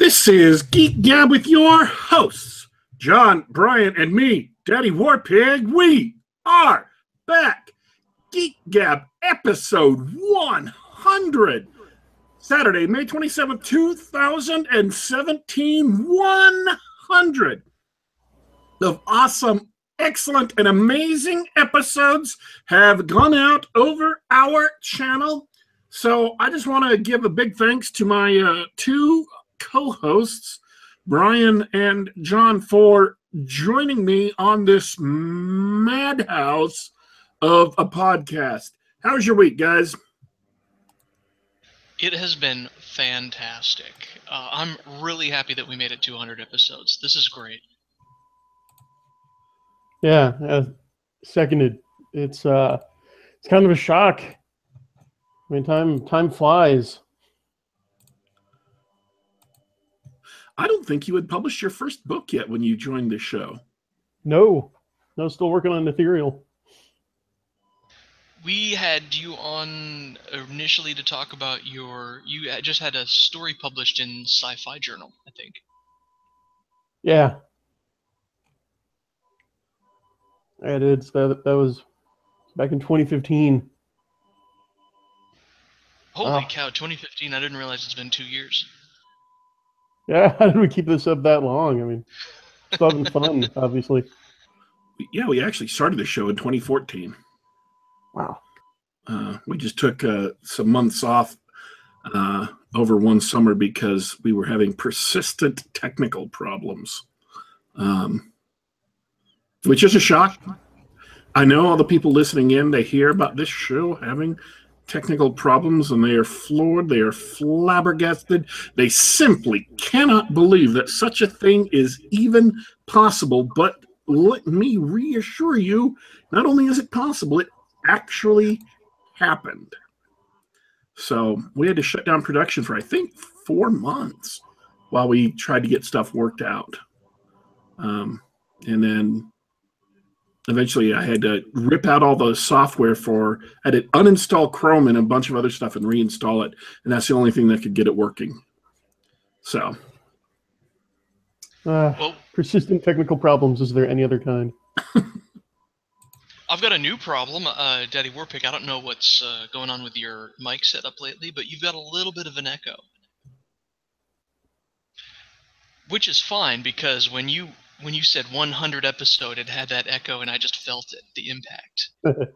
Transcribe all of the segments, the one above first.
This is Geek Gab with your hosts, John, Brian, and me, Daddy Warpig. We are back. Geek Gab episode 100. Saturday, May 27th, 2017. 100 of awesome, excellent, and amazing episodes have gone out over our channel. So I just want to give a big thanks to my uh, two co-hosts, Brian and John, for joining me on this madhouse of a podcast. How's your week, guys? It has been fantastic. Uh, I'm really happy that we made it 200 episodes. This is great. Yeah, uh, seconded. It's uh, it's kind of a shock. I mean, time time flies. I don't think you had published your first book yet when you joined the show. No, no, still working on Ethereal. We had you on initially to talk about your. You just had a story published in Sci-Fi Journal, I think. Yeah, I did. That that was back in 2015. Holy Oh. cow! 2015. I didn't realize it's been two years. Yeah, how did we keep this up that long? I mean, still having fun, obviously. Yeah, we actually started the show in 2014. Wow. Uh, we just took uh, some months off uh, over one summer because we were having persistent technical problems, um, which is a shock. I know all the people listening in, they hear about this show having technical problems and they are floored, they are flabbergasted. They simply cannot believe that such a thing is even possible. But let me reassure you not only is it possible, it actually happened. So we had to shut down production for I think four months while we tried to get stuff worked out. Um, and then eventually I had to rip out all the software for I had to uninstall Chrome and a bunch of other stuff and reinstall it. And that's the only thing that could get it working. So Uh, Well, persistent technical problems. Is there any other kind? I've got a new problem, uh, Daddy Warpig. I don't know what's uh, going on with your mic setup lately, but you've got a little bit of an echo. Which is fine because when you when you said 100 episode, it had that echo, and I just felt it, the impact.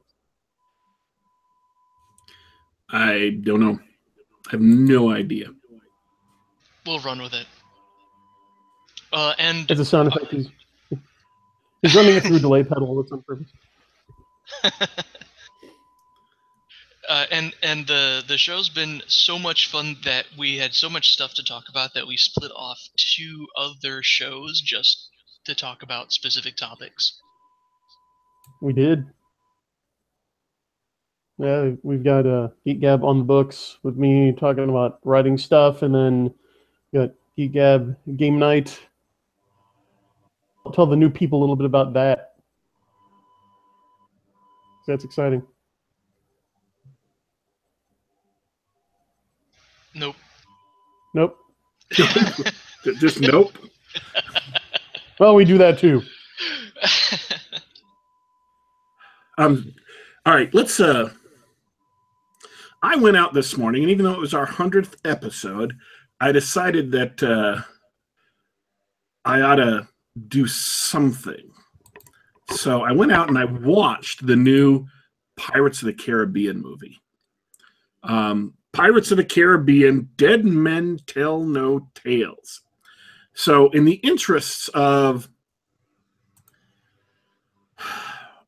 I don't know. I have no idea. We'll run with it. Uh, and It's a sound effect. He's, he's running it through a delay pedal. That's on purpose. uh, and and the the show's been so much fun that we had so much stuff to talk about that we split off two other shows just to talk about specific topics. We did. Yeah, we've got uh, Geek Gab on the books with me talking about writing stuff, and then we got Geek Gab game night. I'll tell the new people a little bit about that. That's exciting. Nope. Nope. Just nope. Well, we do that too. Um, all right, let's. Uh, I went out this morning, and even though it was our hundredth episode, I decided that uh, I ought to do something. So I went out and I watched the new Pirates of the Caribbean movie. Um, Pirates of the Caribbean: Dead Men Tell No Tales. So, in the interests of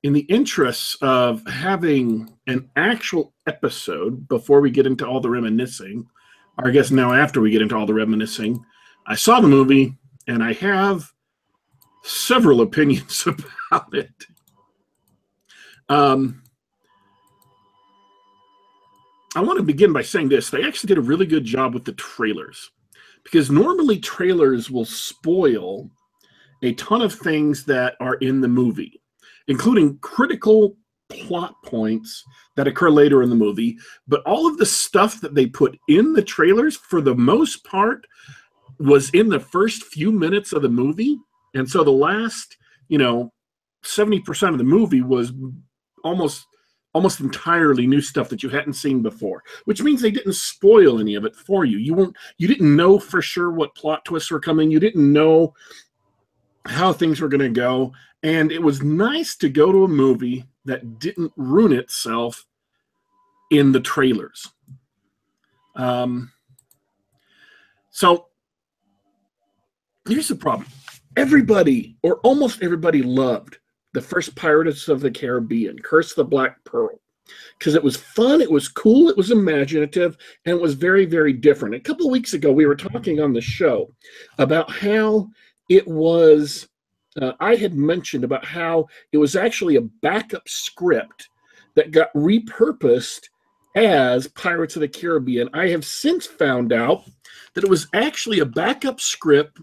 in the interests of having an actual episode before we get into all the reminiscing, or I guess now after we get into all the reminiscing, I saw the movie and I have several opinions about it. Um, I want to begin by saying this they actually did a really good job with the trailers because normally trailers will spoil a ton of things that are in the movie including critical plot points that occur later in the movie. But all of the stuff that they put in the trailers, for the most part, was in the first few minutes of the movie. And so the last, you know, 70% of the movie was almost almost entirely new stuff that you hadn't seen before which means they didn't spoil any of it for you. You weren't you didn't know for sure what plot twists were coming. You didn't know how things were going to go. And it was nice to go to a movie that didn't ruin itself in the trailers. Um so here's the problem. Everybody or almost everybody loved the first Pirates of the Caribbean, Curse the Black Pearl, because it was fun, it was cool, it was imaginative, and it was very, very different. A couple weeks ago, we were talking on the show about how it was. Uh, I had mentioned about how it was actually a backup script that got repurposed as Pirates of the Caribbean. I have since found out that it was actually a backup script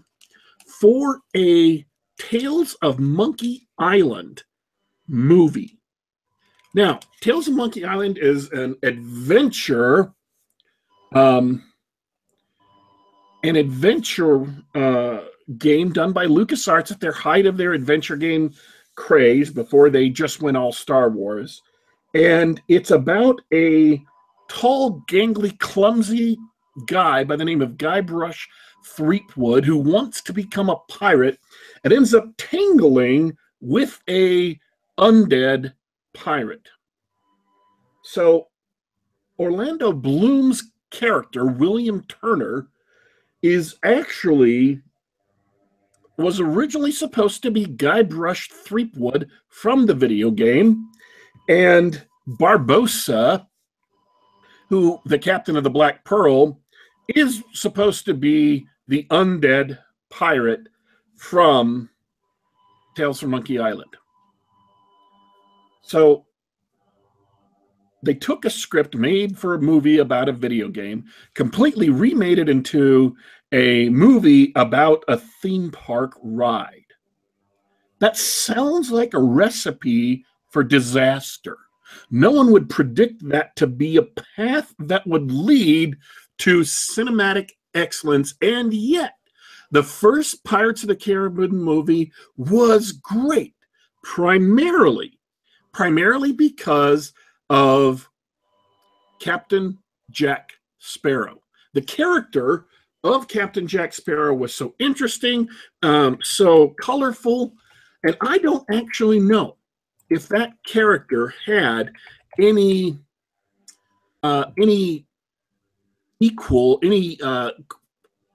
for a Tales of Monkey Island movie. Now, Tales of Monkey Island is an adventure, um, an adventure uh, game done by LucasArts at their height of their adventure game craze before they just went all Star Wars. And it's about a tall, gangly, clumsy guy by the name of Guybrush Threepwood who wants to become a pirate and ends up tangling with a undead pirate. So Orlando Bloom's character, William Turner, is actually was originally supposed to be Guybrush Threepwood from the video game, and Barbossa, who the captain of the Black Pearl, is supposed to be the undead pirate from Tales from Monkey Island. So they took a script made for a movie about a video game, completely remade it into a movie about a theme park ride. That sounds like a recipe for disaster. No one would predict that to be a path that would lead to cinematic excellence, and yet the first Pirates of the Caribbean movie was great, primarily, primarily because of Captain Jack Sparrow. The character of Captain Jack Sparrow was so interesting, um, so colorful, and I don't actually know if that character had any uh, any equal, any uh,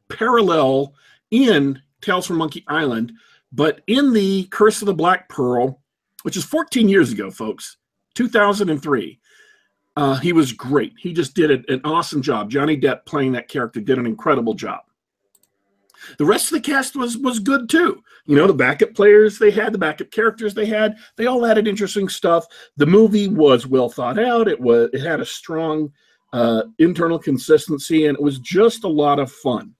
parallel in Tales from Monkey Island, but in the Curse of the Black Pearl, which is 14 years ago, folks, 2003. Uh, he was great. He just did an awesome job. Johnny Depp playing that character did an incredible job. The rest of the cast was was good too. You know, the backup players they had, the backup characters they had, they all added interesting stuff. The movie was well thought out. It was it had a strong uh, internal consistency, and it was just a lot of fun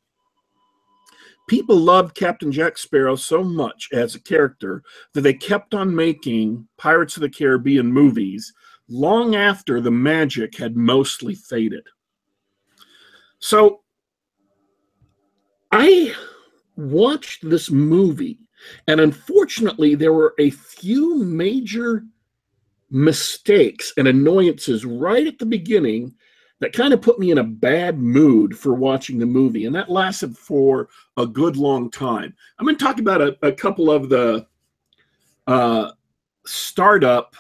people loved Captain Jack Sparrow so much as a character that they kept on making Pirates of the Caribbean movies long after the magic had mostly faded. So I watched this movie, and unfortunately, there were a few major mistakes and annoyances right at the beginning that kind of put me in a bad mood for watching the movie. And that lasted for a good long time. I'm going to talk about a, a couple of the uh, startup,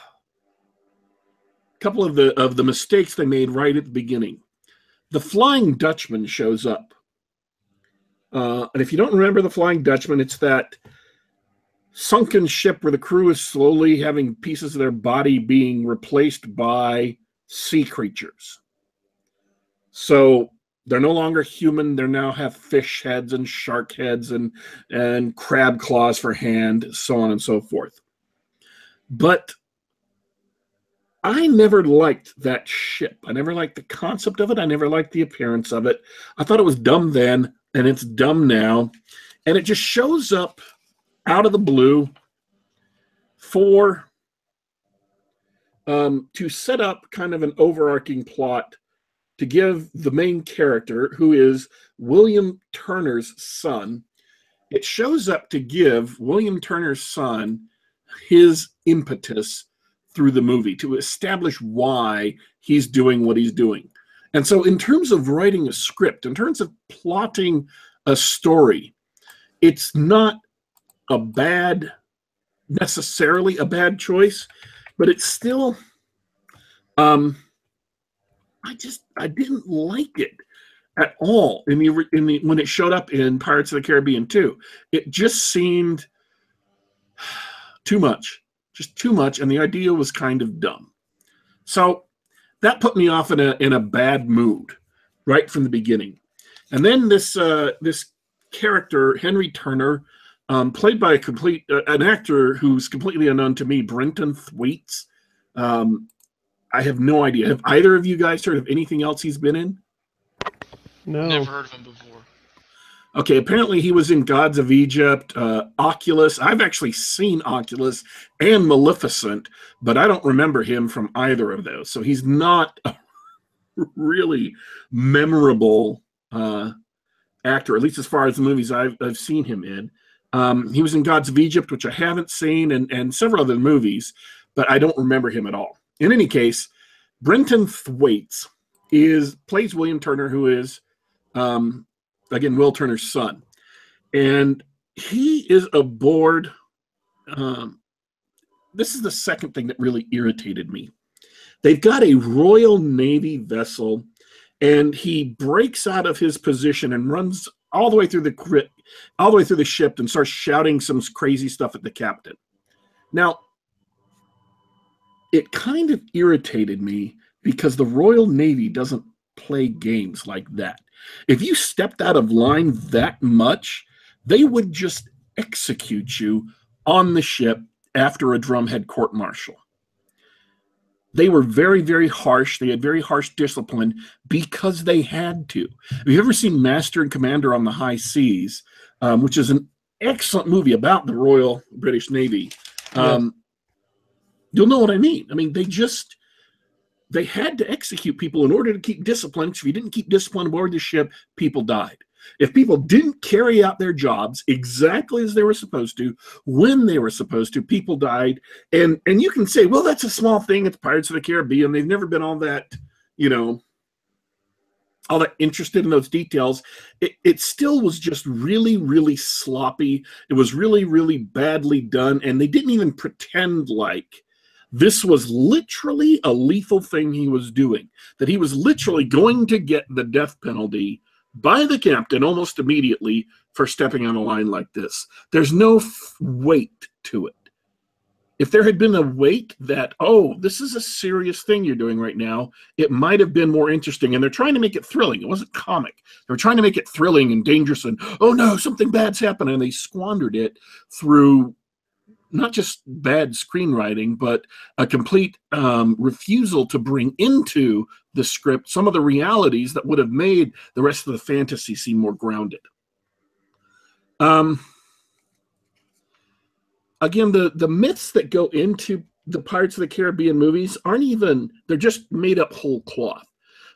couple of the of the mistakes they made right at the beginning. The Flying Dutchman shows up. Uh, and if you don't remember the Flying Dutchman, it's that sunken ship where the crew is slowly having pieces of their body being replaced by sea creatures. So they're no longer human. They now have fish heads and shark heads and and crab claws for hand, so on and so forth. But I never liked that ship. I never liked the concept of it. I never liked the appearance of it. I thought it was dumb then, and it's dumb now. And it just shows up out of the blue for um, to set up kind of an overarching plot to give the main character, who is William Turner's son, it shows up to give William Turner's son his impetus through the movie to establish why he's doing what he's doing. And so, in terms of writing a script, in terms of plotting a story, it's not a bad, necessarily a bad choice, but it's still, um, I just, I didn't like it at all in the in the when it showed up in Pirates of the Caribbean 2. It just seemed too much, just too much, and the idea was kind of dumb. So that put me off in a in a bad mood right from the beginning. And then this uh, this character Henry Turner, um, played by a complete uh, an actor who's completely unknown to me, Brenton Thwaites. Um, I have no idea. Have either of you guys heard of anything else he's been in? No. Never heard of him before. Okay, apparently he was in Gods of Egypt, uh, Oculus. I've actually seen Oculus and Maleficent, but I don't remember him from either of those. So he's not a really memorable uh, actor, at least as far as the movies I've, I've seen him in. Um, he was in Gods of Egypt, which I haven't seen, and, and several other movies, but I don't remember him at all. In any case, Brenton Thwaites is plays William Turner, who is um, again Will Turner's son, and he is aboard. Um, this is the second thing that really irritated me. They've got a Royal Navy vessel, and he breaks out of his position and runs all the way through the all the way through the ship, and starts shouting some crazy stuff at the captain. Now, it kind of irritated me because the Royal Navy doesn't play games like that. If you stepped out of line that much, they would just execute you on the ship after a drumhead court martial. They were very, very harsh. They had very harsh discipline because they had to. Have you ever seen Master and Commander on the High Seas, um, which is an excellent movie about the Royal British Navy? Um, You'll know what I mean. I mean, they just they had to execute people in order to keep discipline. If you didn't keep discipline aboard the ship, people died. If people didn't carry out their jobs exactly as they were supposed to, when they were supposed to, people died. And and you can say, well, that's a small thing. It's Pirates of the Caribbean. They've never been all that, you know, all that interested in those details. It, it still was just really, really sloppy. It was really, really badly done. And they didn't even pretend like this was literally a lethal thing he was doing, that he was literally going to get the death penalty by the captain almost immediately for stepping on a line like this. There's no weight to it. If there had been a weight that, oh, this is a serious thing you're doing right now, it might have been more interesting. And they're trying to make it thrilling. It wasn't comic. They were trying to make it thrilling and dangerous and, oh no, something bad's happening. And they squandered it through not just bad screenwriting, but a complete um, refusal to bring into the script some of the realities that would have made the rest of the fantasy seem more grounded. Um, again, the the myths that go into the Pirates of the Caribbean movies aren't even they're just made up whole cloth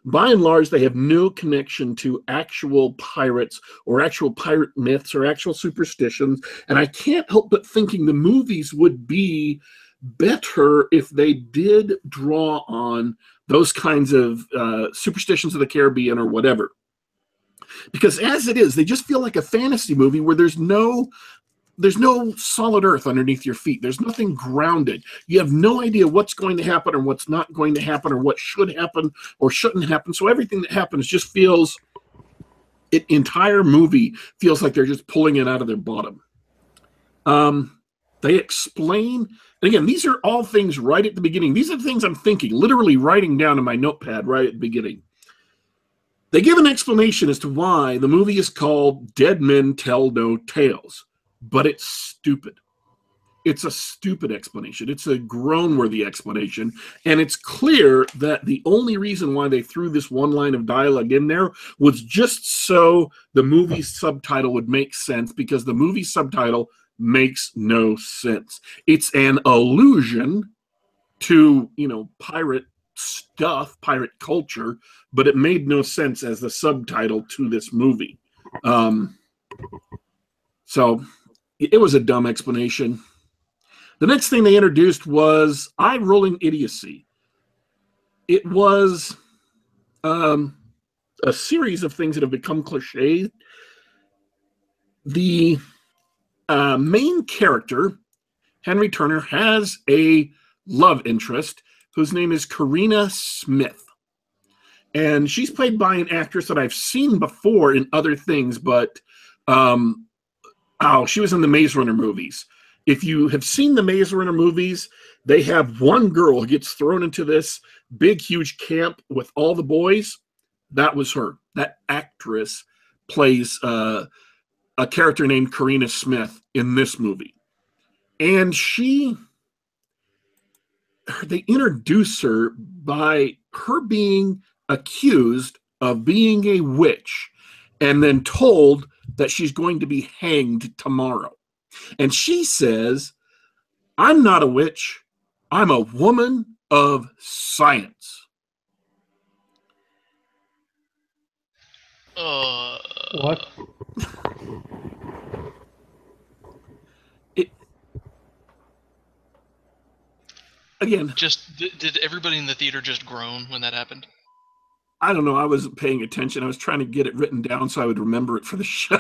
by and large, they have no connection to actual pirates or actual pirate myths or actual superstitions. And I can't help but thinking the movies would be better if they did draw on those kinds of uh, superstitions of the Caribbean or whatever. Because as it is, they just feel like a fantasy movie where there's no there's no solid earth underneath your feet. There's nothing grounded. You have no idea what's going to happen or what's not going to happen or what should happen or shouldn't happen. So everything that happens just feels it entire movie feels like they're just pulling it out of their bottom. Um, they explain, and again, these are all things right at the beginning. These are the things I'm thinking, literally writing down in my notepad right at the beginning. They give an explanation as to why the movie is called Dead Men Tell No Tales but it's stupid. It's a stupid explanation. It's a groan worthy explanation. And it's clear that the only reason why they threw this one line of dialogue in there was just so the movie subtitle would make sense because the movie subtitle makes no sense. It's an allusion to, you know, pirate stuff, pirate culture, but it made no sense as the subtitle to this movie. Um, so it was a dumb explanation. The next thing they introduced was eye rolling idiocy. It was um, a series of things that have become cliche. The uh, main character, Henry Turner, has a love interest whose name is Carina Smyth. And she's played by an actress that I've seen before in other things, but um, oh, she was in the Maze Runner movies. If you have seen the Maze Runner movies, they have one girl who gets thrown into this big, huge camp with all the boys. That was her. That actress plays uh, a character named Carina Smyth in this movie. And she, they introduce her by her being accused of being a witch and then told that she's going to be hanged tomorrow. And she says, I'm not a witch, I'm a woman of science. Uh, What? It, again, Just did, did everybody in the theater just groan when that happened? I don't know. I wasn't paying attention. I was trying to get it written down so I would remember it for the show.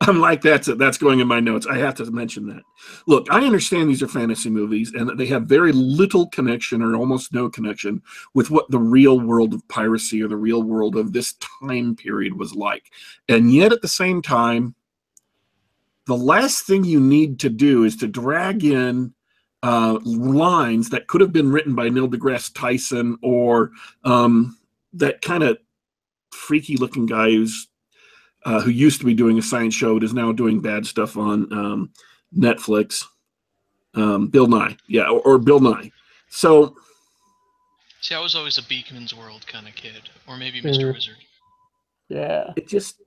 I'm like, that's it. That's going in my notes. I have to mention that. Look, I understand these are fantasy movies and that they have very little connection or almost no connection with what the real world of piracy or the real world of this time period was like. And yet at the same time, the last thing you need to do is to drag in uh, lines that could have been written by Neil deGrasse Tyson or um, that kind of freaky looking guy who's uh, who used to be doing a science show but is now doing bad stuff on um, Netflix. Um, Bill Nye, yeah, or, or Bill Nye. So See, I was always a Beakman's World kind of kid, or maybe Mr. Mhm. Wizard. Yeah. it just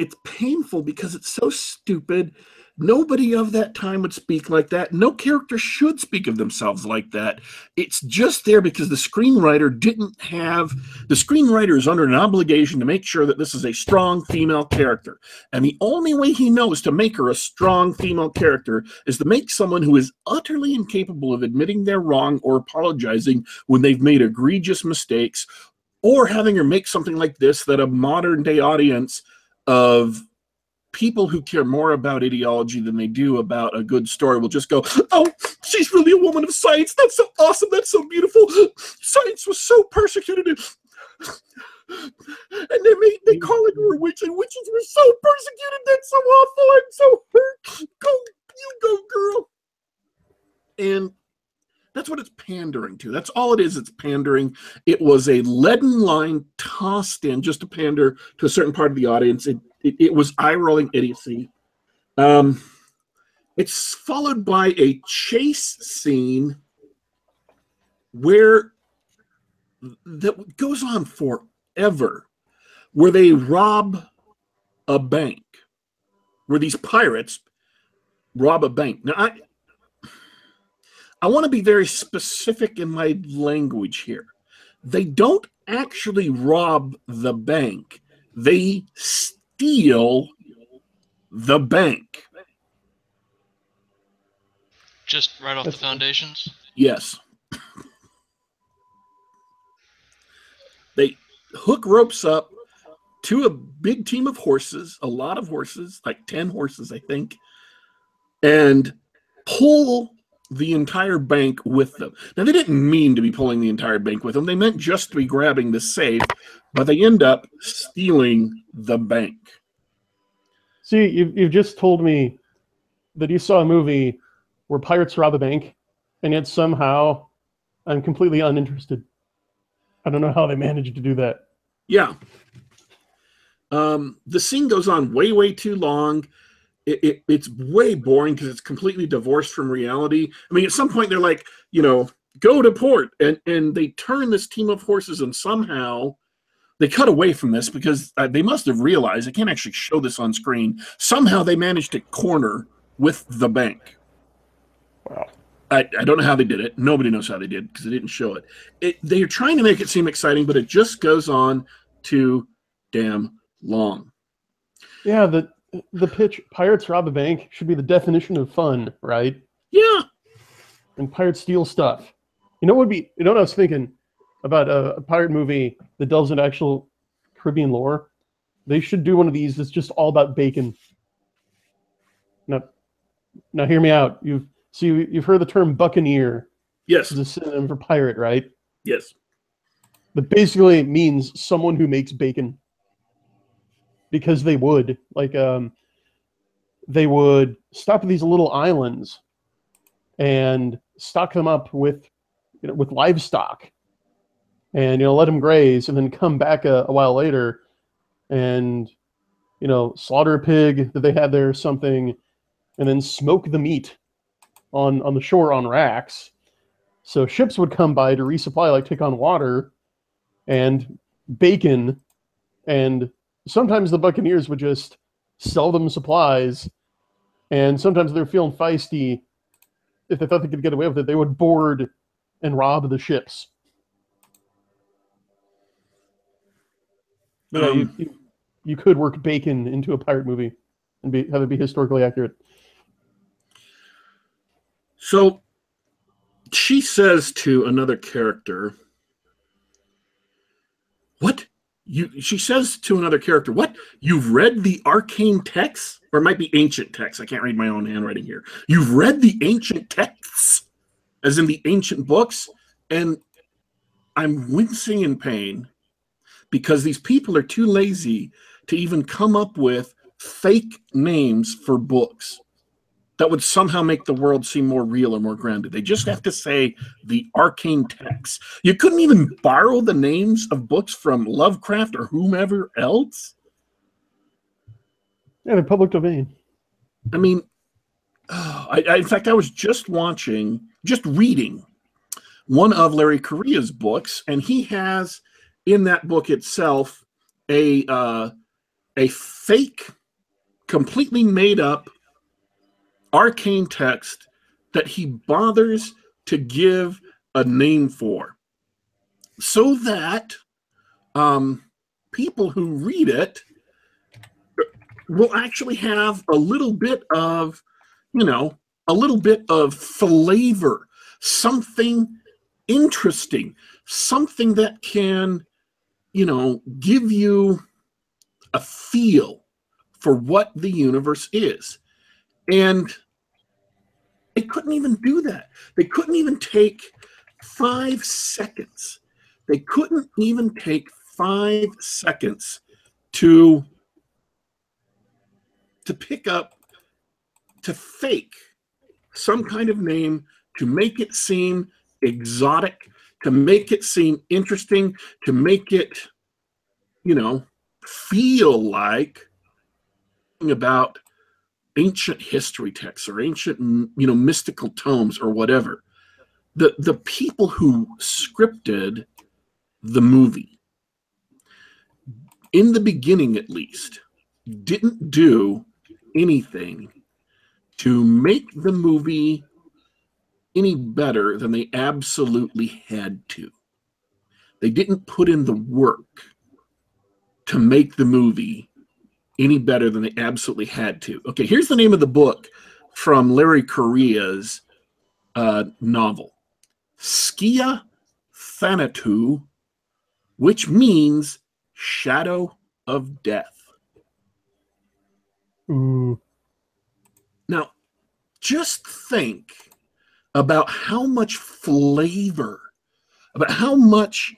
it's painful because it's so stupid. Nobody of that time would speak like that. No character should speak of themselves like that. It's just there because the screenwriter didn't have the screenwriter is under an obligation to make sure that this is a strong female character. And the only way he knows to make her a strong female character is to make someone who is utterly incapable of admitting they're wrong or apologizing when they've made egregious mistakes or having her make something like this that a modern day audience of people who care more about ideology than they do about a good story will just go, Oh, she's really a woman of science. That's so awesome. That's so beautiful. Science was so persecuted. And they made, they calling her a witch, and witches were so persecuted. That's so awful. I'm so hurt. Go, you go, girl. And that's what it's pandering to. That's all it is. It's pandering. It was a leaden line tossed in just to pander to a certain part of the audience. It it, it was eye rolling idiocy. Um, it's followed by a chase scene where that goes on forever, where they rob a bank, where these pirates rob a bank. Now I I want to be very specific in my language here. They don't actually rob the bank. They steal the bank. Just right off the foundations. Yes. They hook ropes up to a big team of horses, a lot of horses, like 10 horses, I think, and pull the entire bank with them. Now, they didn't mean to be pulling the entire bank with them. They meant just to be grabbing the safe, but they end up stealing the bank. See, you've, you've just told me that you saw a movie where pirates rob a bank, and yet somehow I'm completely uninterested. I don't know how they managed to do that. Yeah. Um, the scene goes on way, way too long. It, it, it's way boring because it's completely divorced from reality. I mean, at some point they're like, you know, go to port, and and they turn this team of horses, and somehow they cut away from this because uh, they must have realized they can't actually show this on screen. Somehow they managed to corner with the bank. Wow. I, I don't know how they did it. Nobody knows how they did because they didn't show it. it. They're trying to make it seem exciting, but it just goes on too damn long. Yeah, the the pitch pirates rob a bank should be the definition of fun, right? Yeah. And pirates steal stuff. You know what would be you know what I was thinking about a, a pirate movie that delves into actual Caribbean lore? They should do one of these that's just all about bacon. Now now hear me out. You've so you, you've heard the term buccaneer Yes. as a synonym for pirate, right? Yes. That basically means someone who makes bacon. Because they would. Like um they would stop at these little islands and stock them up with you know with livestock and you know let them graze and then come back a, a while later and you know slaughter a pig that they had there or something and then smoke the meat on on the shore on racks so ships would come by to resupply like take on water and bacon and sometimes the buccaneers would just sell them supplies and sometimes they're feeling feisty if they thought they could get away with it they would board and rob the ships. Yeah, you, Um, you, you could work bacon into a pirate movie and be, have it be historically accurate. So she says to another character, What? You she says to another character, What? You've read the arcane texts? Or it might be ancient texts. I can't read my own handwriting here. You've read the ancient texts, as in the ancient books, and I'm wincing in pain because these people are too lazy to even come up with fake names for books that would somehow make the world seem more real or more grounded. They just have to say the arcane text. You couldn't even borrow the names of books from Lovecraft or whomever else. yeah they're public domain I mean, oh, I, I, in fact, I was just watching, just reading one of Larry Correia's books, and he has in that book itself a uh, a fake, completely made up arcane text that he bothers to give a name for, so that um, people who read it will actually have a little bit of, you know, a little bit of flavor, something interesting, something that can, you know, give you a feel for what the universe is. And they couldn't even do that. They couldn't even take five seconds. They couldn't even take five seconds to to pick up to fake some kind of name to make it seem exotic to make it seem interesting to make it you know feel like about ancient history texts or ancient you know mystical tomes or whatever the the people who scripted the movie in the beginning at least didn't do anything to make the movie any better than they absolutely had to. They didn't put in the work to make the movie any better than they absolutely had to. Okay, here's the name of the book from Larry Correia's uh, novel Skia Thanatou, which means shadow of death. Ooh. Now, just think about how much flavor, about how much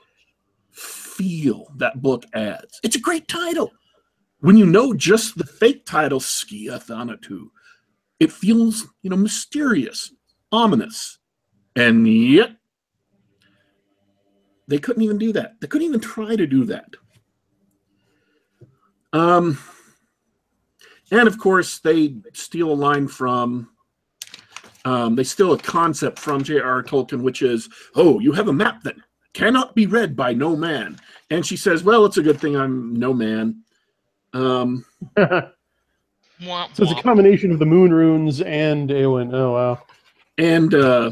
feel that book adds. It's a great title. When you know just the fake title, Skia Thanatou, it feels, you know, mysterious, ominous. And yet, they couldn't even do that. They couldn't even try to do that. Um, and of course, they steal a line from, um, they steal a concept from J.R.R. Tolkien, which is, oh, you have a map that cannot be read by no man. And she says, well, it's a good thing I'm no man. Um, so it's a combination of the moon runes and Eowyn. Oh wow. and uh,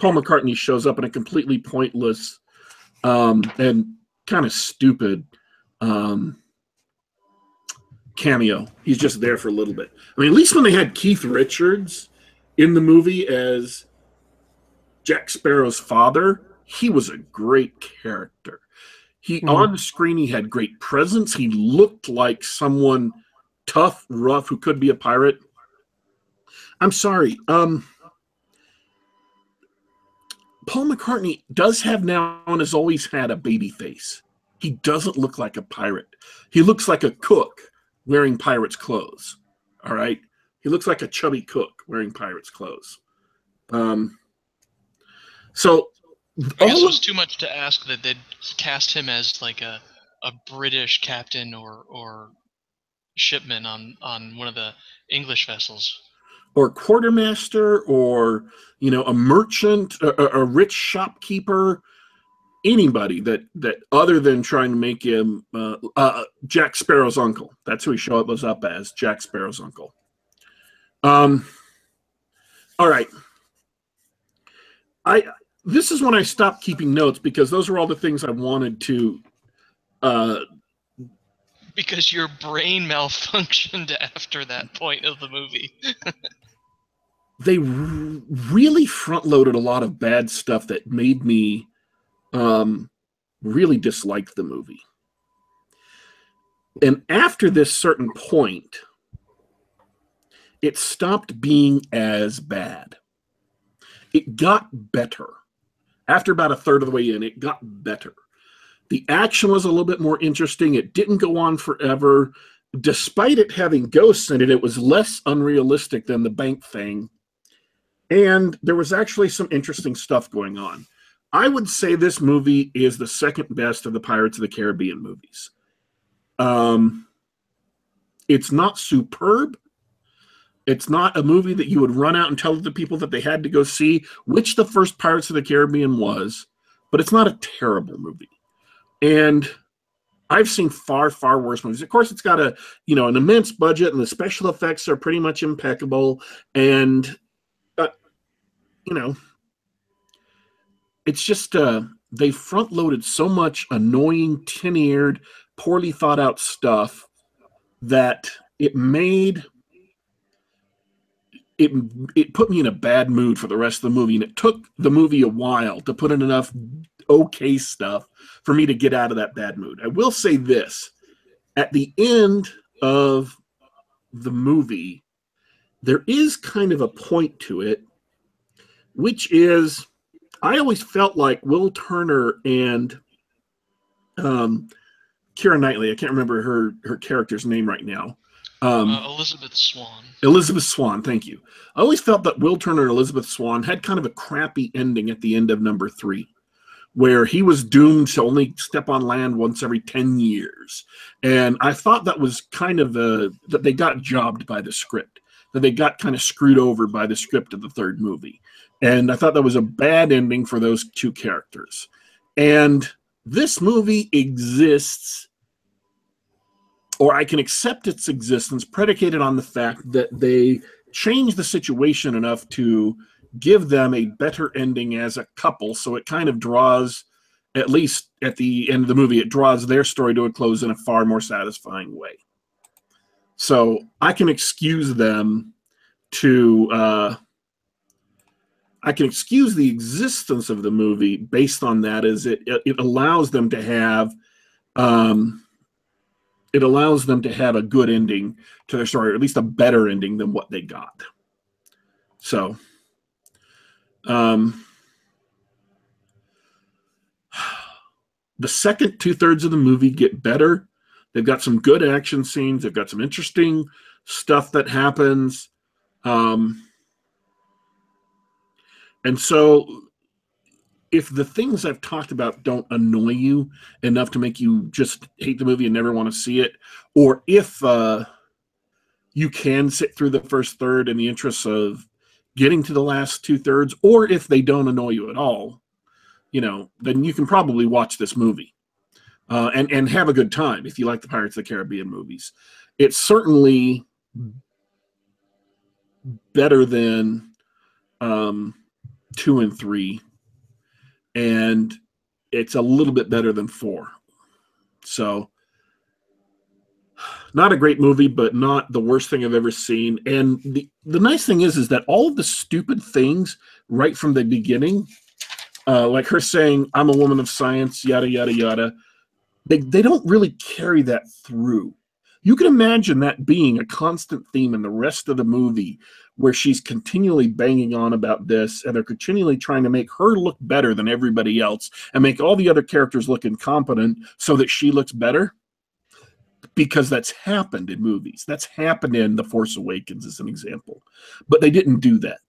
Paul McCartney shows up in a completely pointless um, and kind of stupid um, cameo. He's just there for a little bit. I mean, at least when they had Keith Richards in the movie as Jack Sparrow's father, he was a great character. He Mhm. on the screen he had great presence. He looked like someone tough, rough, who could be a pirate. I'm sorry. Um, Paul McCartney does have now and has always had a baby face. He doesn't look like a pirate. He looks like a cook wearing pirate's clothes. All right. He looks like a chubby cook wearing pirate's clothes. Um, so I guess it was too much to ask that they'd cast him as like a a British captain or or shipman on on one of the English vessels. or quartermaster or you know a merchant a, a- a rich shopkeeper anybody that that other than trying to make him uh, uh, jack sparrow's uncle. That's who he shows up as jack sparrow's uncle. Um all right. I this is when i stopped keeping notes because those were all the things i wanted to uh Because your brain malfunctioned after that point of the movie. they r- really front loaded a lot of bad stuff that made me um, really dislike the movie. And after this certain point, it stopped being as bad. It got better. After about a third of the way in, it got better. The action was a little bit more interesting. It didn't go on forever. Despite it having ghosts in it, it was less unrealistic than the bank thing and there was actually some interesting stuff going on. I would say this movie is the second best of the Pirates of the Caribbean movies. Um, it's not superb. It's not a movie that you would run out and tell the people that they had to go see, which the first Pirates of the Caribbean was, but it's not a terrible movie. And I've seen far, far worse movies. Of course, it's got a you know an immense budget, and the special effects are pretty much impeccable. And you know, it's just uh, they front loaded so much annoying, tin eared, poorly thought out stuff that it made it it put me in a bad mood for the rest of the movie, and it took the movie a while to put in enough okay stuff for me to get out of that bad mood. I will say this: at the end of the movie, there is kind of a point to it which is I always felt like Will Turner and um, Keira Knightley. I can't remember her her character's name right now. Um, uh, Elizabeth Swann. Elizabeth Swann, thank you. I always felt that Will Turner and Elizabeth Swann had kind of a crappy ending at the end of number three, where he was doomed to only step on land once every 10 years. And I thought that was kind of a, that they got jobbed by the script, that they got kind of screwed over by the script of the third movie. And I thought that was a bad ending for those two characters. And this movie exists or I can accept its existence predicated on the fact that they change the situation enough to give them a better ending as a couple. So it kind of draws, at least at the end of the movie, it draws their story to a close in a far more satisfying way. So I can excuse them to, uh, I can excuse the existence of the movie based on that, as it it allows them to have, um, it allows them to have a good ending to their story, or at least a better ending than what they got. So, um, the second two thirds of the movie get better. They've got some good action scenes. They've got some interesting stuff that happens. Um, and so, if the things I've talked about don't annoy you enough to make you just hate the movie and never want to see it, or if uh, you can sit through the first third in the interests of getting to the last two thirds, or if they don't annoy you at all, you know, then you can probably watch this movie uh, and and have a good time if you like the Pirates of the Caribbean movies. It's certainly better than um, two and three, and it's a little bit better than four. So, not a great movie, but not the worst thing I've ever seen. And the the nice thing is, is that all of the stupid things right from the beginning, uh, like her saying, "I'm a woman of science," yada yada yada, they they don't really carry that through. You can imagine that being a constant theme in the rest of the movie, where she's continually banging on about this, and they're continually trying to make her look better than everybody else, and make all the other characters look incompetent so that she looks better because that's happened in movies. That's happened in The Force Awakens, as an example. But they didn't do that.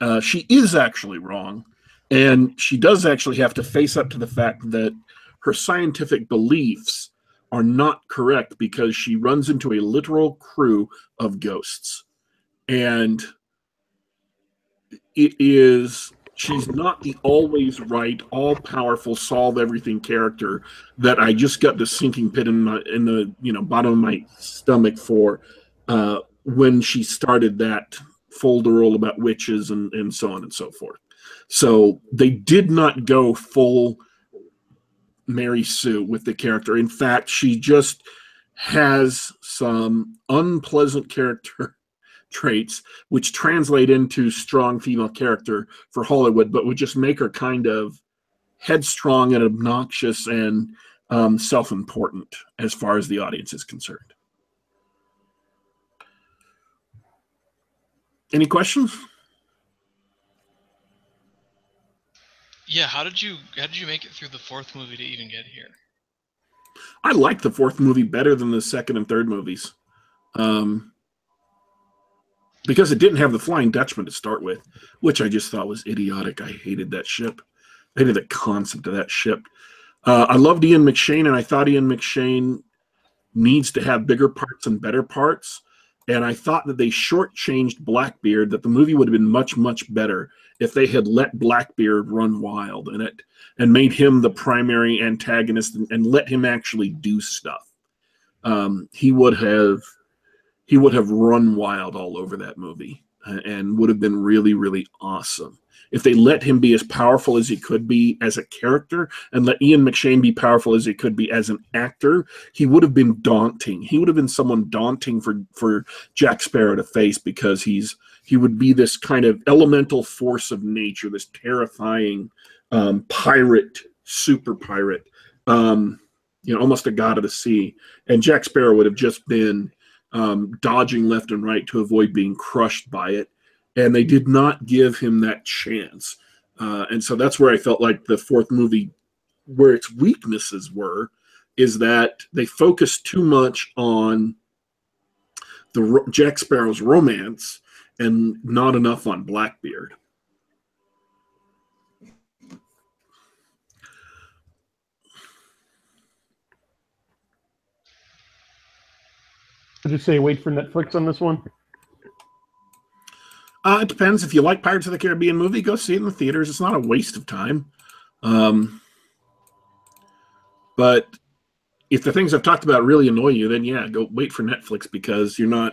Uh, she is actually wrong. And she does actually have to face up to the fact that her scientific beliefs are not correct because she runs into a literal crew of ghosts. And it is she's not the always right, all powerful, solve everything character that I just got the sinking pit in my in the you know bottom of my stomach for uh, when she started that folderol about witches and and so on and so forth. So they did not go full Mary Sue with the character. In fact, she just has some unpleasant character traits, which translate into strong female character for Hollywood, but would just make her kind of headstrong and obnoxious and um, self important as far as the audience is concerned. Any questions? Yeah, how did you how did you make it through the fourth movie to even get here? I like the fourth movie better than the second and third movies. Um, because it didn't have the Flying Dutchman to start with, which I just thought was idiotic. I hated that ship. I hated the concept of that ship. Uh, I loved Ian McShane, and I thought Ian McShane needs to have bigger parts and better parts. And I thought that they shortchanged Blackbeard, that the movie would have been much, much better if they had let Blackbeard run wild in it and made him the primary antagonist and, and let him actually do stuff. Um, he would have he would have run wild all over that movie and would have been really, really awesome. If they let him be as powerful as he could be as a character and let Ian McShane be powerful as he could be as an actor, he would have been daunting. He would have been someone daunting for, for Jack Sparrow to face because he's he would be this kind of elemental force of nature, this terrifying um, pirate, super pirate, um, you know, almost a god of the sea. And Jack Sparrow would have just been um, dodging left and right to avoid being crushed by it. And they did not give him that chance. Uh, and so that's where I felt like the fourth movie, where its weaknesses were, is that they focused too much on the Jack Sparrow's romance and not enough on Blackbeard. I just say wait for Netflix on this one. Uh, it depends. If you like Pirates of the Caribbean movie, go see it in the theaters. It's not a waste of time. Um, but if the things I've talked about really annoy you, then yeah, go wait for Netflix because you're not.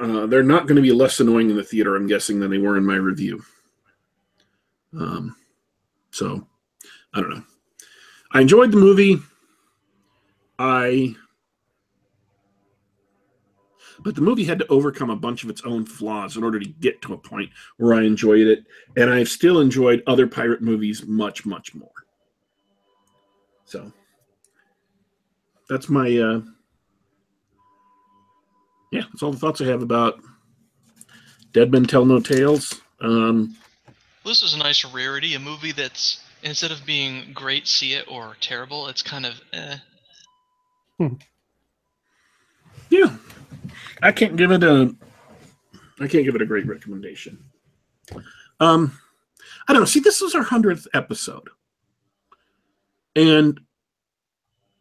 Uh, they're not going to be less annoying in the theater, I'm guessing, than they were in my review. Um, so I don't know. I enjoyed the movie. I but the movie had to overcome a bunch of its own flaws in order to get to a point where I enjoyed it. And I've still enjoyed other pirate movies much, much more. So that's my, uh, yeah, that's all the thoughts I have about Dead Men Tell No Tales. Um, this is a nice rarity, a movie that's instead of being great, see it or terrible, it's kind of eh. Hmm. Yeah, I can't give it a I can't give it a great recommendation. Um I don't know. See, this is our hundredth episode. And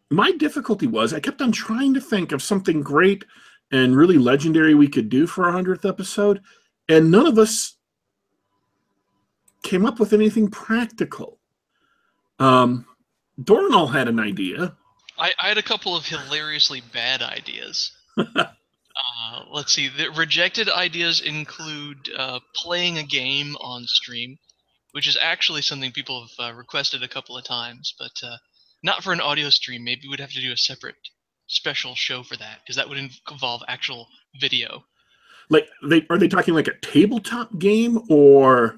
my difficulty was I kept on trying to think of something great and really legendary we could do for our hundredth episode, and none of us came up with anything practical. Um, Dornall had an idea. I, I had a couple of hilariously bad ideas. Uh, let's see. The rejected ideas include uh, playing a game on stream, which is actually something people have uh, requested a couple of times, but uh, not for an audio stream. Maybe we'd have to do a separate special show for that because that would involve actual video. Like they are they talking like a tabletop game or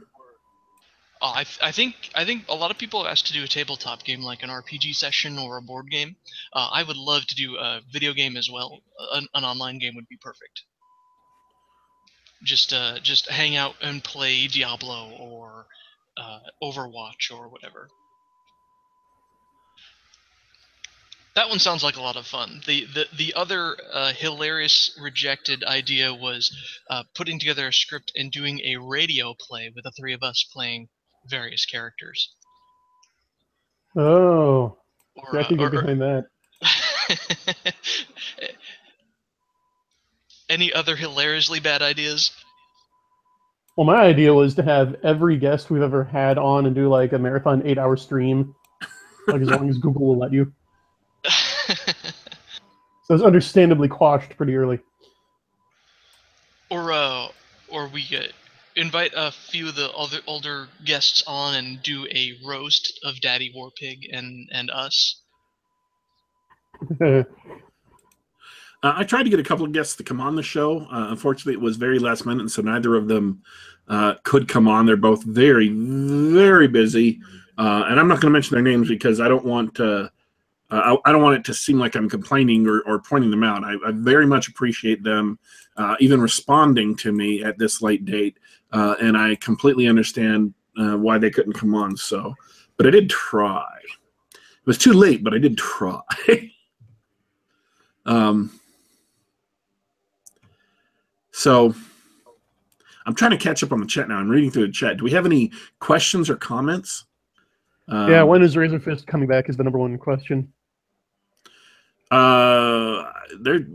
Uh, I, I think I think a lot of people have asked to do a tabletop game like an RPG session or a board game. Uh, I would love to do a video game as well. An, an online game would be perfect. Just uh, just hang out and play Diablo or uh, Overwatch or whatever. That one sounds like a lot of fun. The the the other uh, hilarious rejected idea was uh, putting together a script and doing a radio play with the three of us playing various characters. Oh, Or, I uh, can get or- or- behind that. Any other hilariously bad ideas? Well, my idea was to have every guest we've ever had on and do like a marathon eight-hour stream, like as long as Google will let you. So it's understandably quashed pretty early. or uh, or we uh, invite a few of the other older guests on and do a roast of Daddy Warpig and and us. Uh, I tried to get a couple of guests to come on the show. Uh, unfortunately, it was very last minute, so neither of them uh, could come on. They're both very, very busy, uh, and I'm not going to mention their names because I don't want to. Uh, I, I don't want it to seem like I'm complaining or, or pointing them out. I, I very much appreciate them uh, even responding to me at this late date, uh, and I completely understand uh, why they couldn't come on. So, but I did try. It was too late, but I did try. um, so I'm trying to catch up on the chat now. I'm reading through the chat. Do we have any questions or comments? Um, yeah, when is Razorfist coming back is the number one question. Uh, there.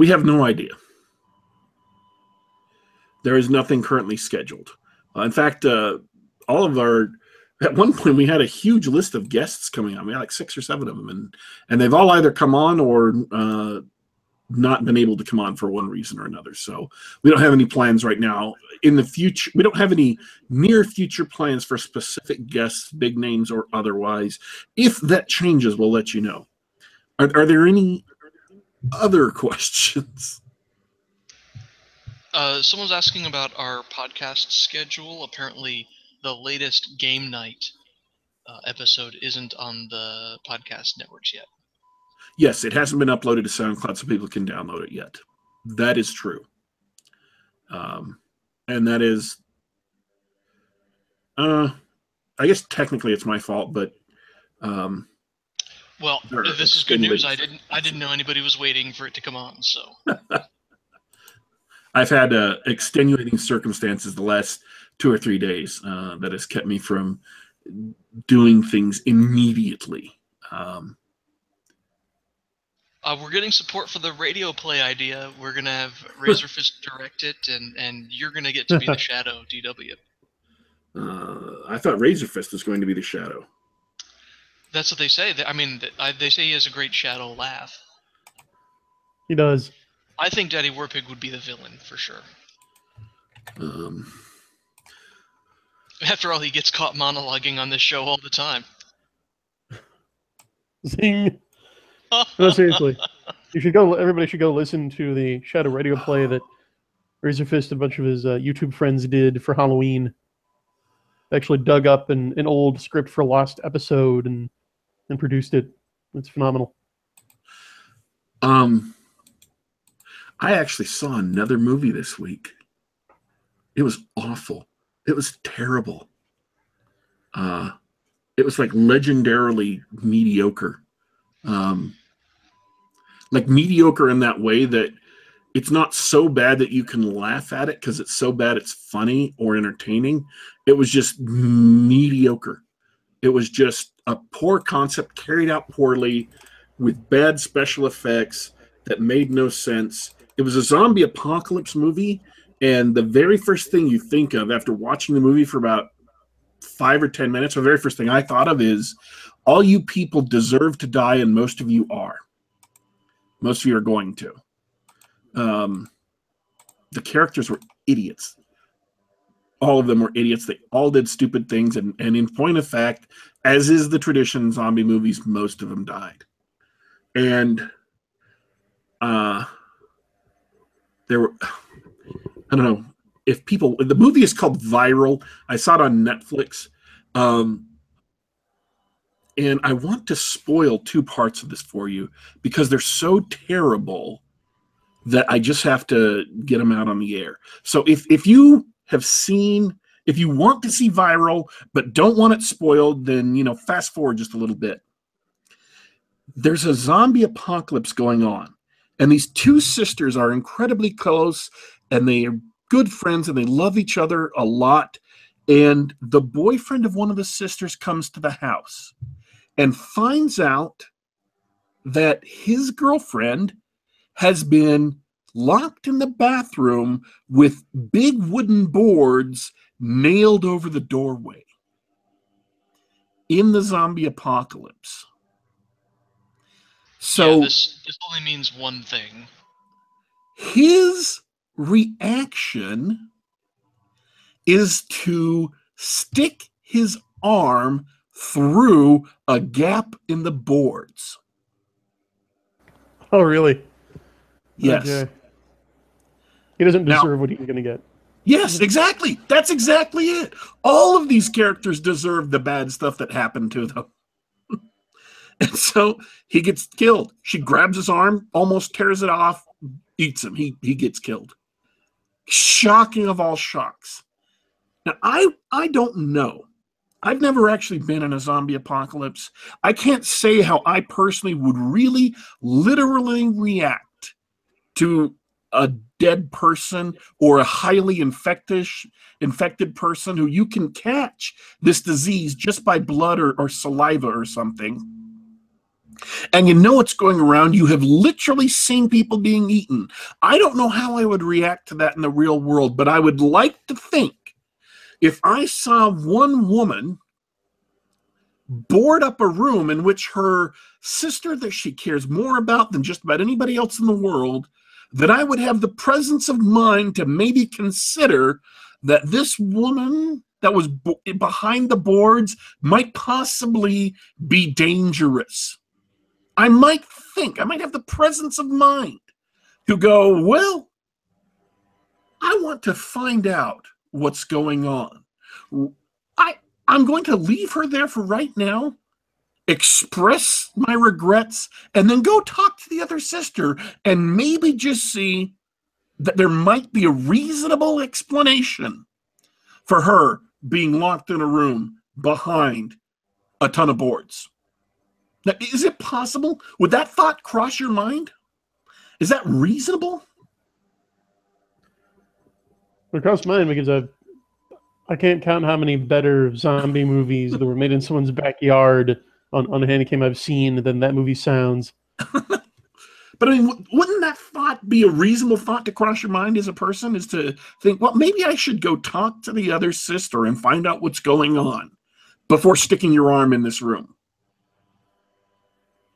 We have no idea. There is nothing currently scheduled. Uh, in fact, uh, all of our at one point we had a huge list of guests coming on. We had like six or seven of them, and and they've all either come on or uh, not been able to come on for one reason or another. So we don't have any plans right now. In the future, we don't have any near future plans for specific guests, big names or otherwise. If that changes, we'll let you know. Are, are there any other questions? Uh, someone's asking about our podcast schedule. Apparently, the latest game night uh, episode isn't on the podcast networks yet. Yes, it hasn't been uploaded to SoundCloud so people can download it yet. That is true. Um, and that is, uh, I guess technically it's my fault, but um, Well, this is good news. I didn't I didn't know anybody was waiting for it to come on. So I've had uh, extenuating circumstances the last two or three days uh, that has kept me from doing things immediately. Um, uh, we're getting support for the radio play idea. We're gonna have Razorfist direct it, and and you're gonna get to be the shadow, DW. uh, I thought Razorfist was going to be the shadow. That's what they say. I mean, they say he has a great shadow laugh. He does. I think Daddy Warpig would be the villain for sure. Um, After all, he gets caught monologuing on this show all the time. Zing. No, seriously. You should go. Everybody should go listen to the Shadow Radio play that Razorfist and a bunch of his uh, YouTube friends did for Halloween. They actually dug up an, an old script for a lost episode and and produced it. It's phenomenal. um, I actually saw another movie this week. It was awful. It was terrible. Uh, it was like legendarily mediocre. Um, like mediocre in that way that it's not so bad that you can laugh at it because it's so bad it's funny or entertaining. It was just mediocre. It was just a poor concept carried out poorly with bad special effects that made no sense. It was a zombie apocalypse movie, and the very first thing you think of after watching the movie for about five or 10 minutes, the very first thing I thought of is all you people deserve to die, and most of you are. Most of you are going to. Um, the characters were idiots. All of them were idiots. They all did stupid things. And, and in point of fact, as is the tradition in zombie movies, most of them died. And uh, there were, I don't know, if people, the movie is called Viral. I saw it on Netflix. Um, and I want to spoil two parts of this for you because they're so terrible that I just have to get them out on the air. So if if you have seen if you want to see viral but don't want it spoiled then you know fast forward just a little bit. There's a zombie apocalypse going on and these two sisters are incredibly close and they are good friends and they love each other a lot and the boyfriend of one of the sisters comes to the house and finds out that his girlfriend has been locked in the bathroom with big wooden boards nailed over the doorway in the zombie apocalypse. So yeah, this, this only means one thing. His reaction is to stick his arm through a gap in the boards. Oh, really? Yes. Okay. He doesn't Now- deserve what he's going to get. Yes, exactly. That's exactly it. All of these characters deserve the bad stuff that happened to them. and so he gets killed. She grabs his arm, almost tears it off, eats him. He he gets killed. Shocking of all shocks. Now I I don't know. I've never actually been in a zombie apocalypse. I can't say how I personally would really literally react to a dead person or a highly infected infected person who you can catch this disease just by blood or, or saliva or something. And you know it's going around? You have literally seen people being eaten. I don't know how i would react to that in the real world but i would like to think if i saw one woman board up a room in which her sister that she cares more about than just about anybody else in the world that I would have the presence of mind to maybe consider that this woman that was behind the boards might possibly be dangerous. I might think, I might have the presence of mind to go, well, I want to find out what's going on. I I'm going to leave her there for right now express my regrets, and then go talk to the other sister and maybe just see that there might be a reasonable explanation for her being locked in a room behind a ton of boards. Now, is it possible? Would that thought cross your mind? Is that reasonable? It crossed mine because I I can't count how many better zombie movies that were made in someone's backyard on on handycam I've seen than that movie sounds. But I mean, wouldn't that thought be a reasonable thought to cross your mind as a person? Is to think, well, maybe I should go talk to the other sister and find out what's going on before sticking your arm in this room.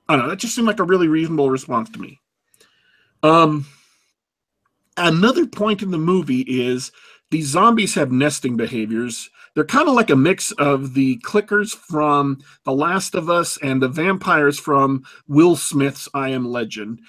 I don't know. That just seemed like a really reasonable response to me. Um, another point in the movie is these zombies have nesting behaviors. They're kind of like a mix of the clickers from The Last of Us and the vampires from Will Smith's I Am Legend.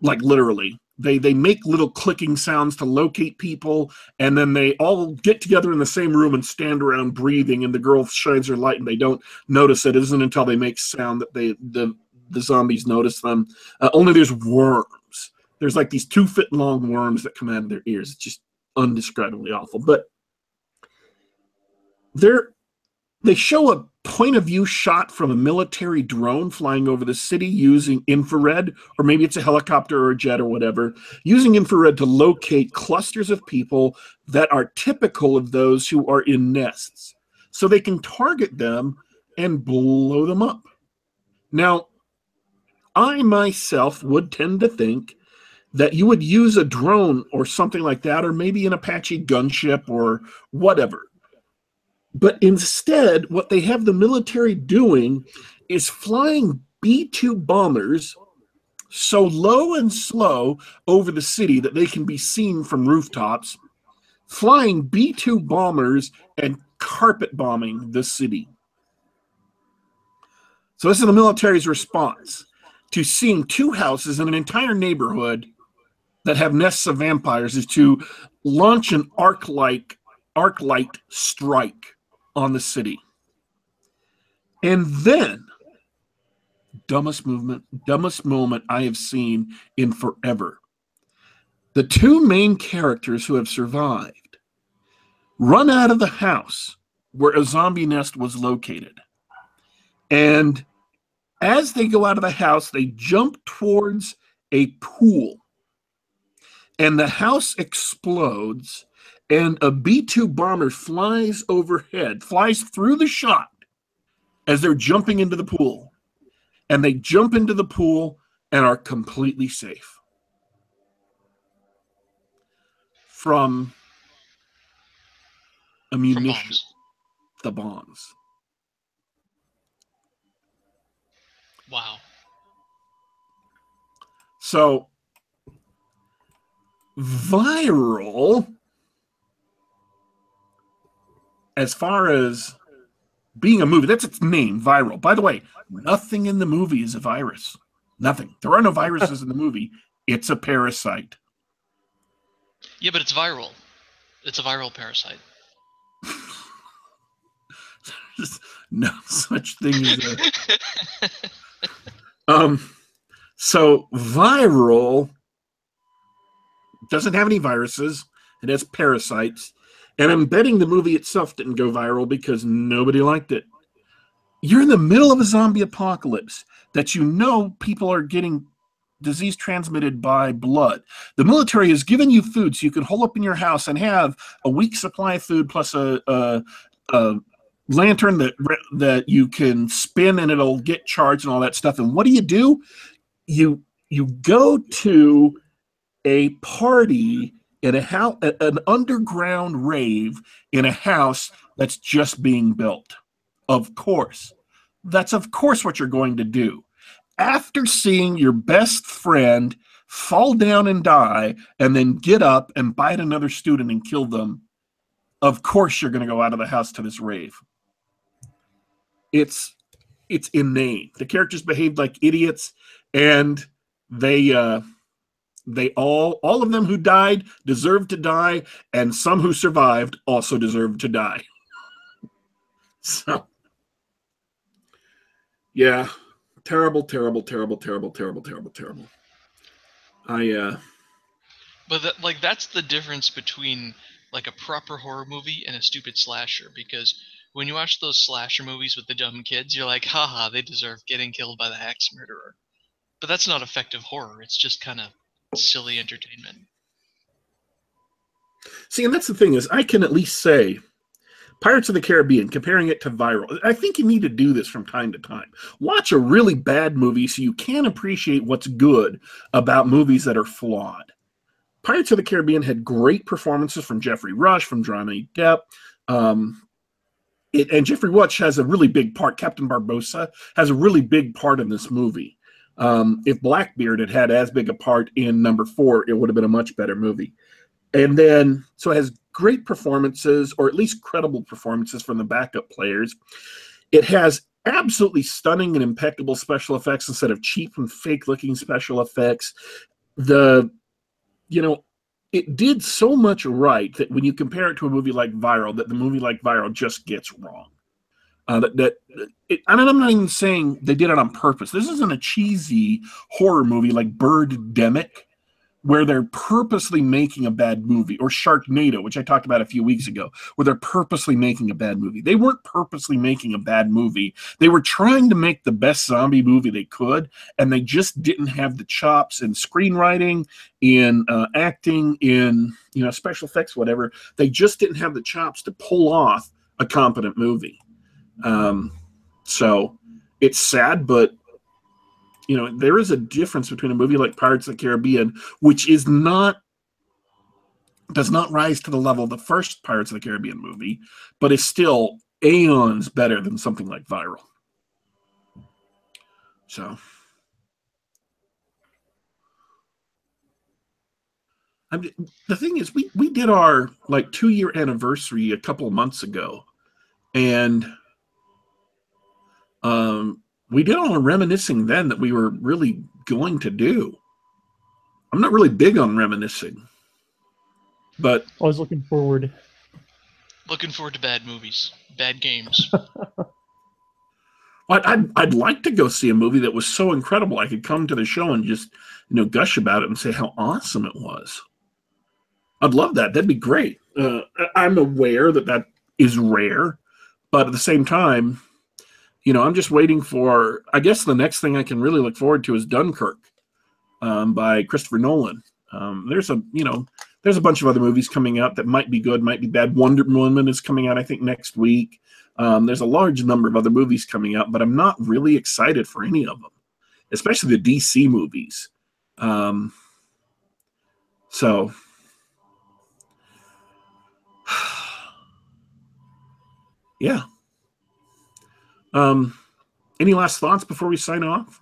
Like literally. They they make little clicking sounds to locate people, and then they all get together in the same room and stand around breathing, and the girl shines her light and they don't notice it. It isn't until they make sound that they the the zombies notice them. Uh, only there's worms. There's like these two foot long worms that come out of their ears. It's just undescribably awful. But they're they show a point of view shot from a military drone flying over the city using infrared, or maybe it's a helicopter or a jet or whatever, using infrared to locate clusters of people that are typical of those who are in nests. So they can target them and blow them up. Now, I myself would tend to think that you would use a drone or something like that, or maybe an Apache gunship or whatever But instead, what they have the military doing is flying B 2 bombers so low and slow over the city that they can be seen from rooftops, flying B 2 bombers and carpet bombing the city. So, this is the military's response to seeing two houses in an entire neighborhood that have nests of vampires is to launch an arc like arc light strike on the city. And then dumbest movement, dumbest moment I have seen in forever. The two main characters who have survived run out of the house where a zombie nest was located. And as they go out of the house, they jump towards a pool. And the house explodes, and a B 2 bomber flies overhead, flies through the shot as they're jumping into the pool. And they jump into the pool and are completely safe from ammunition, bombs. the bombs. Wow. So viral as far as being a movie, that's its name, viral. By the way, nothing in the movie is a virus. Nothing. There are no viruses in the movie. It's a parasite. Yeah, but it's viral. It's a viral parasite. There's no such thing as a Um, so viral doesn't have any viruses. It has parasites. And I'm betting the movie itself didn't go viral because nobody liked it. You're in the middle of a zombie apocalypse that you know people are getting disease transmitted by blood. The military has given you food so you can hole up in your house and have a week supply of food plus a, a, a lantern that that you can spin and it'll get charged and all that stuff. And what do you do? You you go to a party in a house, an underground rave in a house that's just being built. Of course, that's of course what you're going to do. After seeing your best friend fall down and die, and then get up and bite another student and kill them, of course you're going to go out of the house to this rave it's it's inane. The characters behaved like idiots, and they uh, they all all of them who died deserved to die, and some who survived also deserved to die. so, yeah, terrible, terrible, terrible, terrible, terrible, terrible, terrible. I uh, But that, like that's the difference between like a proper horror movie and a stupid slasher because when you watch those slasher movies with the dumb kids, you're like, haha, they deserve getting killed by the axe murderer. But that's not effective horror. It's just kind of silly entertainment. See, and that's the thing is, I can at least say, Pirates of the Caribbean, comparing it to Viral. I think you need to do this from time to time. Watch a really bad movie so you can appreciate what's good about movies that are flawed. Pirates of the Caribbean had great performances from Geoffrey Rush, from Johnny Depp. Um, it, and Geoffrey Rush has a really big part. Captain Barbossa has a really big part in this movie. Um, if Blackbeard had had as big a part in number four, it would have been a much better movie. And then, so it has great performances, or at least credible performances from the backup players. It has absolutely stunning and impeccable special effects instead of cheap and fake looking special effects. The, you know, it did so much right that when you compare it to a movie like Viral, that the movie like Viral just gets wrong. Uh, that, that it, and I'm not even saying they did it on purpose. This isn't a cheesy horror movie like Birdemic, where they're purposely making a bad movie, or Sharknado, which I talked about a few weeks ago, where they're purposely making a bad movie. They weren't purposely making a bad movie. They were trying to make the best zombie movie they could, and they just didn't have the chops in screenwriting, in uh, acting, in you know special effects, whatever. They just didn't have the chops to pull off a competent movie. Um, so it's sad, but you know, there is a difference between a movie like Pirates of the Caribbean, which is not does not rise to the level of the first Pirates of the Caribbean movie, but is still aeons better than something like viral. So. I the thing is, we we did our like two year anniversary a couple months ago, and um, we did all the reminiscing then that we were really going to do. I'm not really big on reminiscing, but I was looking forward. Looking forward to bad movies, bad games. I'd, I'd, I'd like to go see a movie that was so incredible I could come to the show and just you know gush about it and say how awesome it was. I'd love that. That'd be great. Uh, I'm aware that that is rare, but at the same time, you know, I'm just waiting for. I guess the next thing I can really look forward to is Dunkirk um, by Christopher Nolan. Um, there's a you know there's a bunch of other movies coming out that might be good, might be bad. Wonder Woman is coming out, I think, next week. Um, there's a large number of other movies coming out, but I'm not really excited for any of them, especially the DC movies. Um, so yeah. Um, any last thoughts before we sign off?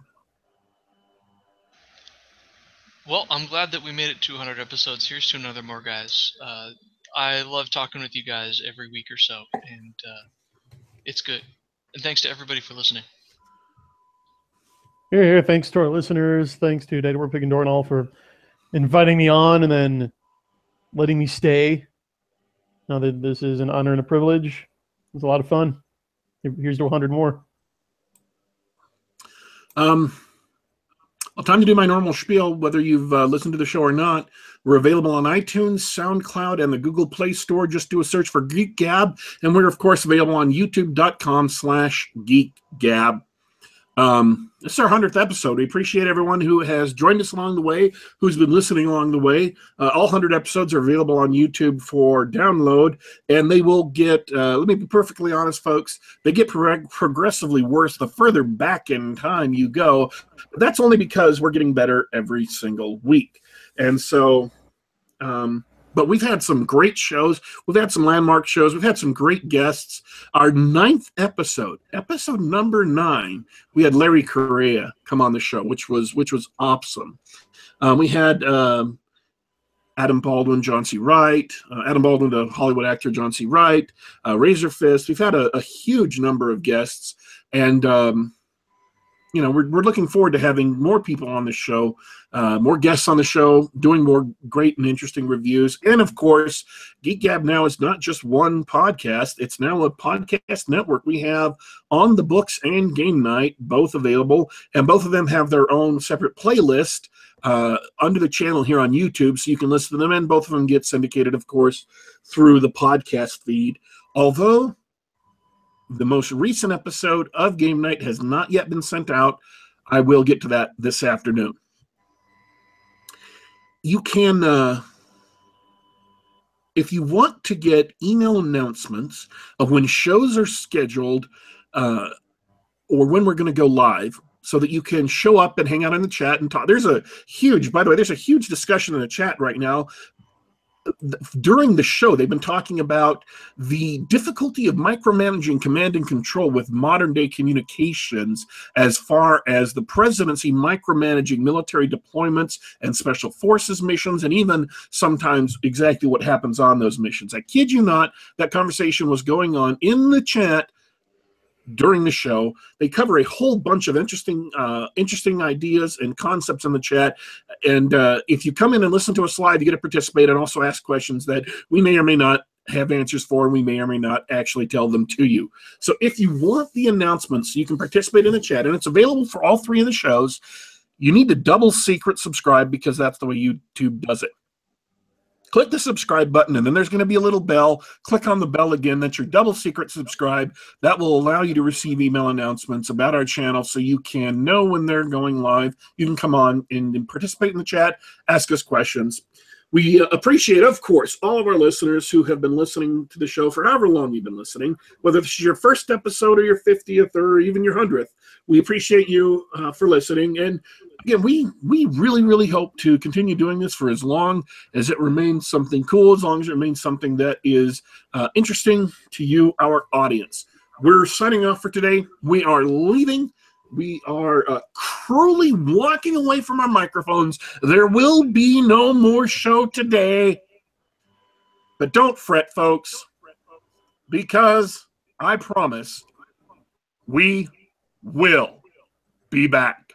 Well, I'm glad that we made it 200 episodes. Here's to another more, guys. Uh, I love talking with you guys every week or so, and uh, it's good. And thanks to everybody for listening. Here, here. Thanks to our listeners. Thanks to Daddy Warpig and Dornall for inviting me on and then letting me stay. Now that this is an honor and a privilege, it was a lot of fun. Here's to 100 more. Um, well, time to do my normal spiel. Whether you've uh, listened to the show or not, we're available on iTunes, SoundCloud, and the Google Play Store. Just do a search for Geek Gab, and we're of course available on YouTube.com/slash Geek Gab. Um, this is our 100th episode. We appreciate everyone who has joined us along the way, who's been listening along the way. Uh, all 100 episodes are available on YouTube for download, and they will get, uh, let me be perfectly honest, folks, they get pro- progressively worse the further back in time you go. That's only because we're getting better every single week. And so, um, but we've had some great shows. We've had some landmark shows. We've had some great guests. Our ninth episode, episode number nine, we had Larry Correia come on the show, which was which was awesome. Um, we had um, Adam Baldwin, John C. Wright, uh, Adam Baldwin, the Hollywood actor John C. Wright, uh, Razorfist. We've had a, a, huge number of guests, and um, you know, we're, we're looking forward to having more people on the show, uh, more guests on the show, doing more great and interesting reviews. And of course, Geek Gab now is not just one podcast, it's now a podcast network. We have On the Books and Game Night both available, and both of them have their own separate playlist uh, under the channel here on YouTube. So you can listen to them, and both of them get syndicated, of course, through the podcast feed. Although the most recent episode of Game Night has not yet been sent out. I will get to that this afternoon. You can, uh, if you want to get email announcements of when shows are scheduled uh, or when we're going to go live, so that you can show up and hang out in the chat and talk. There's a huge, by the way, there's a huge discussion in the chat right now during the show, they've been talking about the difficulty of micromanaging command and control with modern day communications as far as the presidency micromanaging military deployments and special forces missions, and even sometimes exactly what happens on those missions. I kid you not, that conversation was going on in the chat during the show. They cover a whole bunch of interesting, uh, interesting ideas and concepts in the chat. And uh, if you come in and listen to us live, you get to participate and also ask questions that we may or may not have answers for. and We may or may not actually tell them to you. So if you want the announcements, you can participate in the chat, and it's available for all three of the shows. You need to double secret subscribe because that's the way YouTube does it click the subscribe button and then there's going to be a little bell click on the bell again that's your double secret subscribe that will allow you to receive email announcements about our channel so you can know when they're going live you can come on and, participate in the chat ask us questions we appreciate, of course, all of our listeners who have been listening to the show for however long you've been listening, whether this is your first episode or your 50th or even your 100th. We appreciate you uh, for listening. And again, we we really really hope to continue doing this for as long as it remains something cool, as long as it remains something that is uh, interesting to you, our audience. We're signing off for today. We are leaving. We are uh, cruelly walking away from our microphones. There will be no more show today. But don't fret, folks, because I promise we will be back.